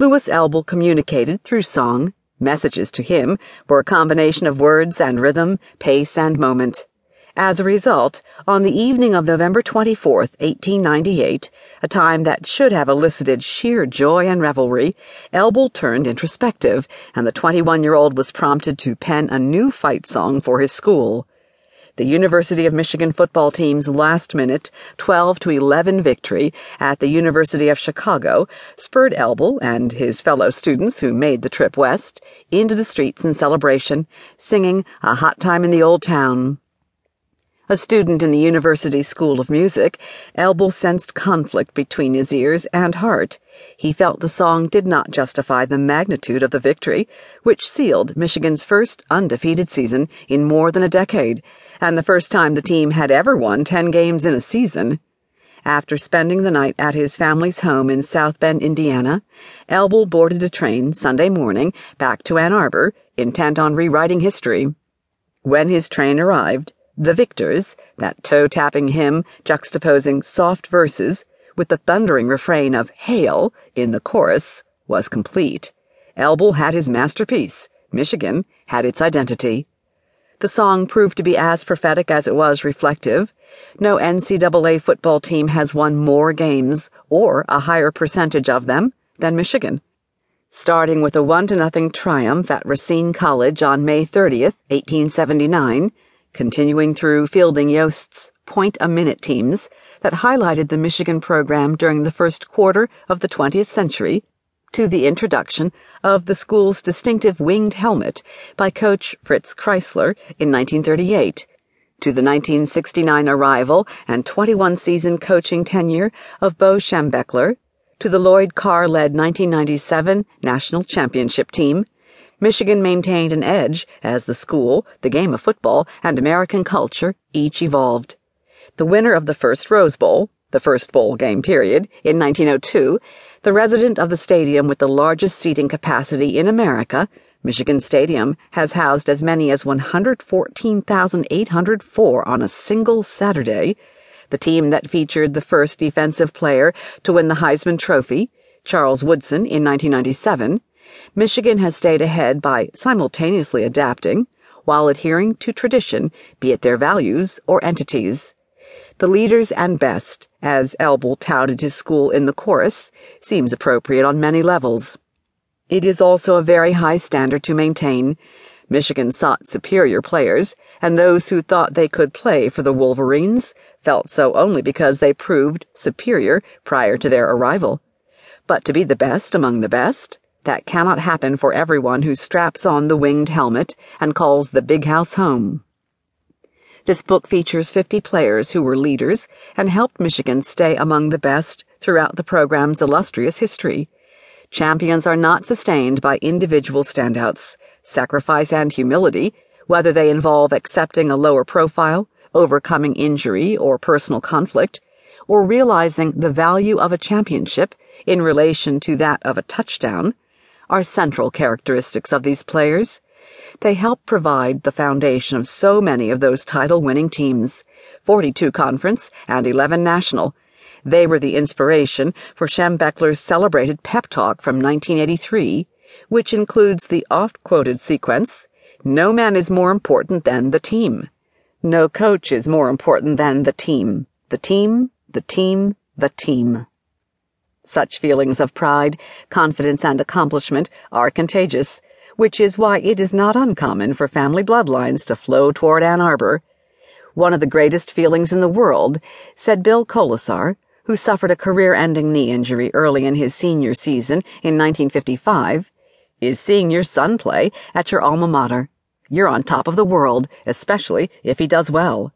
Louis Elbel communicated through song. Messages to him were a combination of words and rhythm, pace and moment. As a result, on the evening of November 24, 1898, a time that should have elicited sheer joy and revelry, Elbel turned introspective, and the 21 year old was prompted to pen a new fight song for his school. The University of Michigan football team's last minute 12 to 11 victory at the University of Chicago spurred Elbel and his fellow students who made the trip west into the streets in celebration, singing A Hot Time in the Old Town. A student in the University School of Music, Elbel sensed conflict between his ears and heart. He felt the song did not justify the magnitude of the victory, which sealed Michigan's first undefeated season in more than a decade, and the first time the team had ever won 10 games in a season. After spending the night at his family's home in South Bend, Indiana, Elbel boarded a train Sunday morning back to Ann Arbor, intent on rewriting history. When his train arrived, the Victors, that toe tapping hymn juxtaposing soft verses with the thundering refrain of Hail in the chorus, was complete. Elbel had his masterpiece. Michigan had its identity. The song proved to be as prophetic as it was reflective. No NCAA football team has won more games, or a higher percentage of them, than Michigan. Starting with a 1 0 triumph at Racine College on May 30th, 1879, continuing through Fielding Yost's point a minute teams that highlighted the Michigan program during the first quarter of the 20th century, to the introduction of the school's distinctive winged helmet by coach Fritz Crisler in 1938, to the 1969 arrival and 21 season coaching tenure of Bo Schembechler, to the Lloyd Carr led 1997 national championship team Michigan maintained an edge as the school, the game of football, and American culture each evolved. The winner of the first Rose Bowl, the first bowl game period, in 1902, the resident of the stadium with the largest seating capacity in America, Michigan Stadium has housed as many as 114,804 on a single Saturday. The team that featured the first defensive player to win the Heisman Trophy, Charles Woodson, in 1997, Michigan has stayed ahead by simultaneously adapting while adhering to tradition, be it their values or entities. The leaders and best, as Elbel touted his school in the chorus, seems appropriate on many levels. It is also a very high standard to maintain. Michigan sought superior players, and those who thought they could play for the Wolverines felt so only because they proved superior prior to their arrival. But to be the best among the best, that cannot happen for everyone who straps on the winged helmet and calls the big house home. This book features 50 players who were leaders and helped Michigan stay among the best throughout the program's illustrious history. Champions are not sustained by individual standouts, sacrifice, and humility, whether they involve accepting a lower profile, overcoming injury or personal conflict, or realizing the value of a championship in relation to that of a touchdown are central characteristics of these players. They help provide the foundation of so many of those title winning teams 42 conference and 11 national. They were the inspiration for Schembechler's celebrated pep talk from 1983, which includes the oft quoted sequence No man is more important than the team. No coach is more important than the team. The team, the team, the team. Such feelings of pride, confidence, and accomplishment are contagious, which is why it is not uncommon for family bloodlines to flow toward Ann Arbor. One of the greatest feelings in the world, said Bill Kolesar, who suffered a career ending knee injury early in his senior season in 1955, is seeing your son play at your alma mater. You're on top of the world, especially if he does well.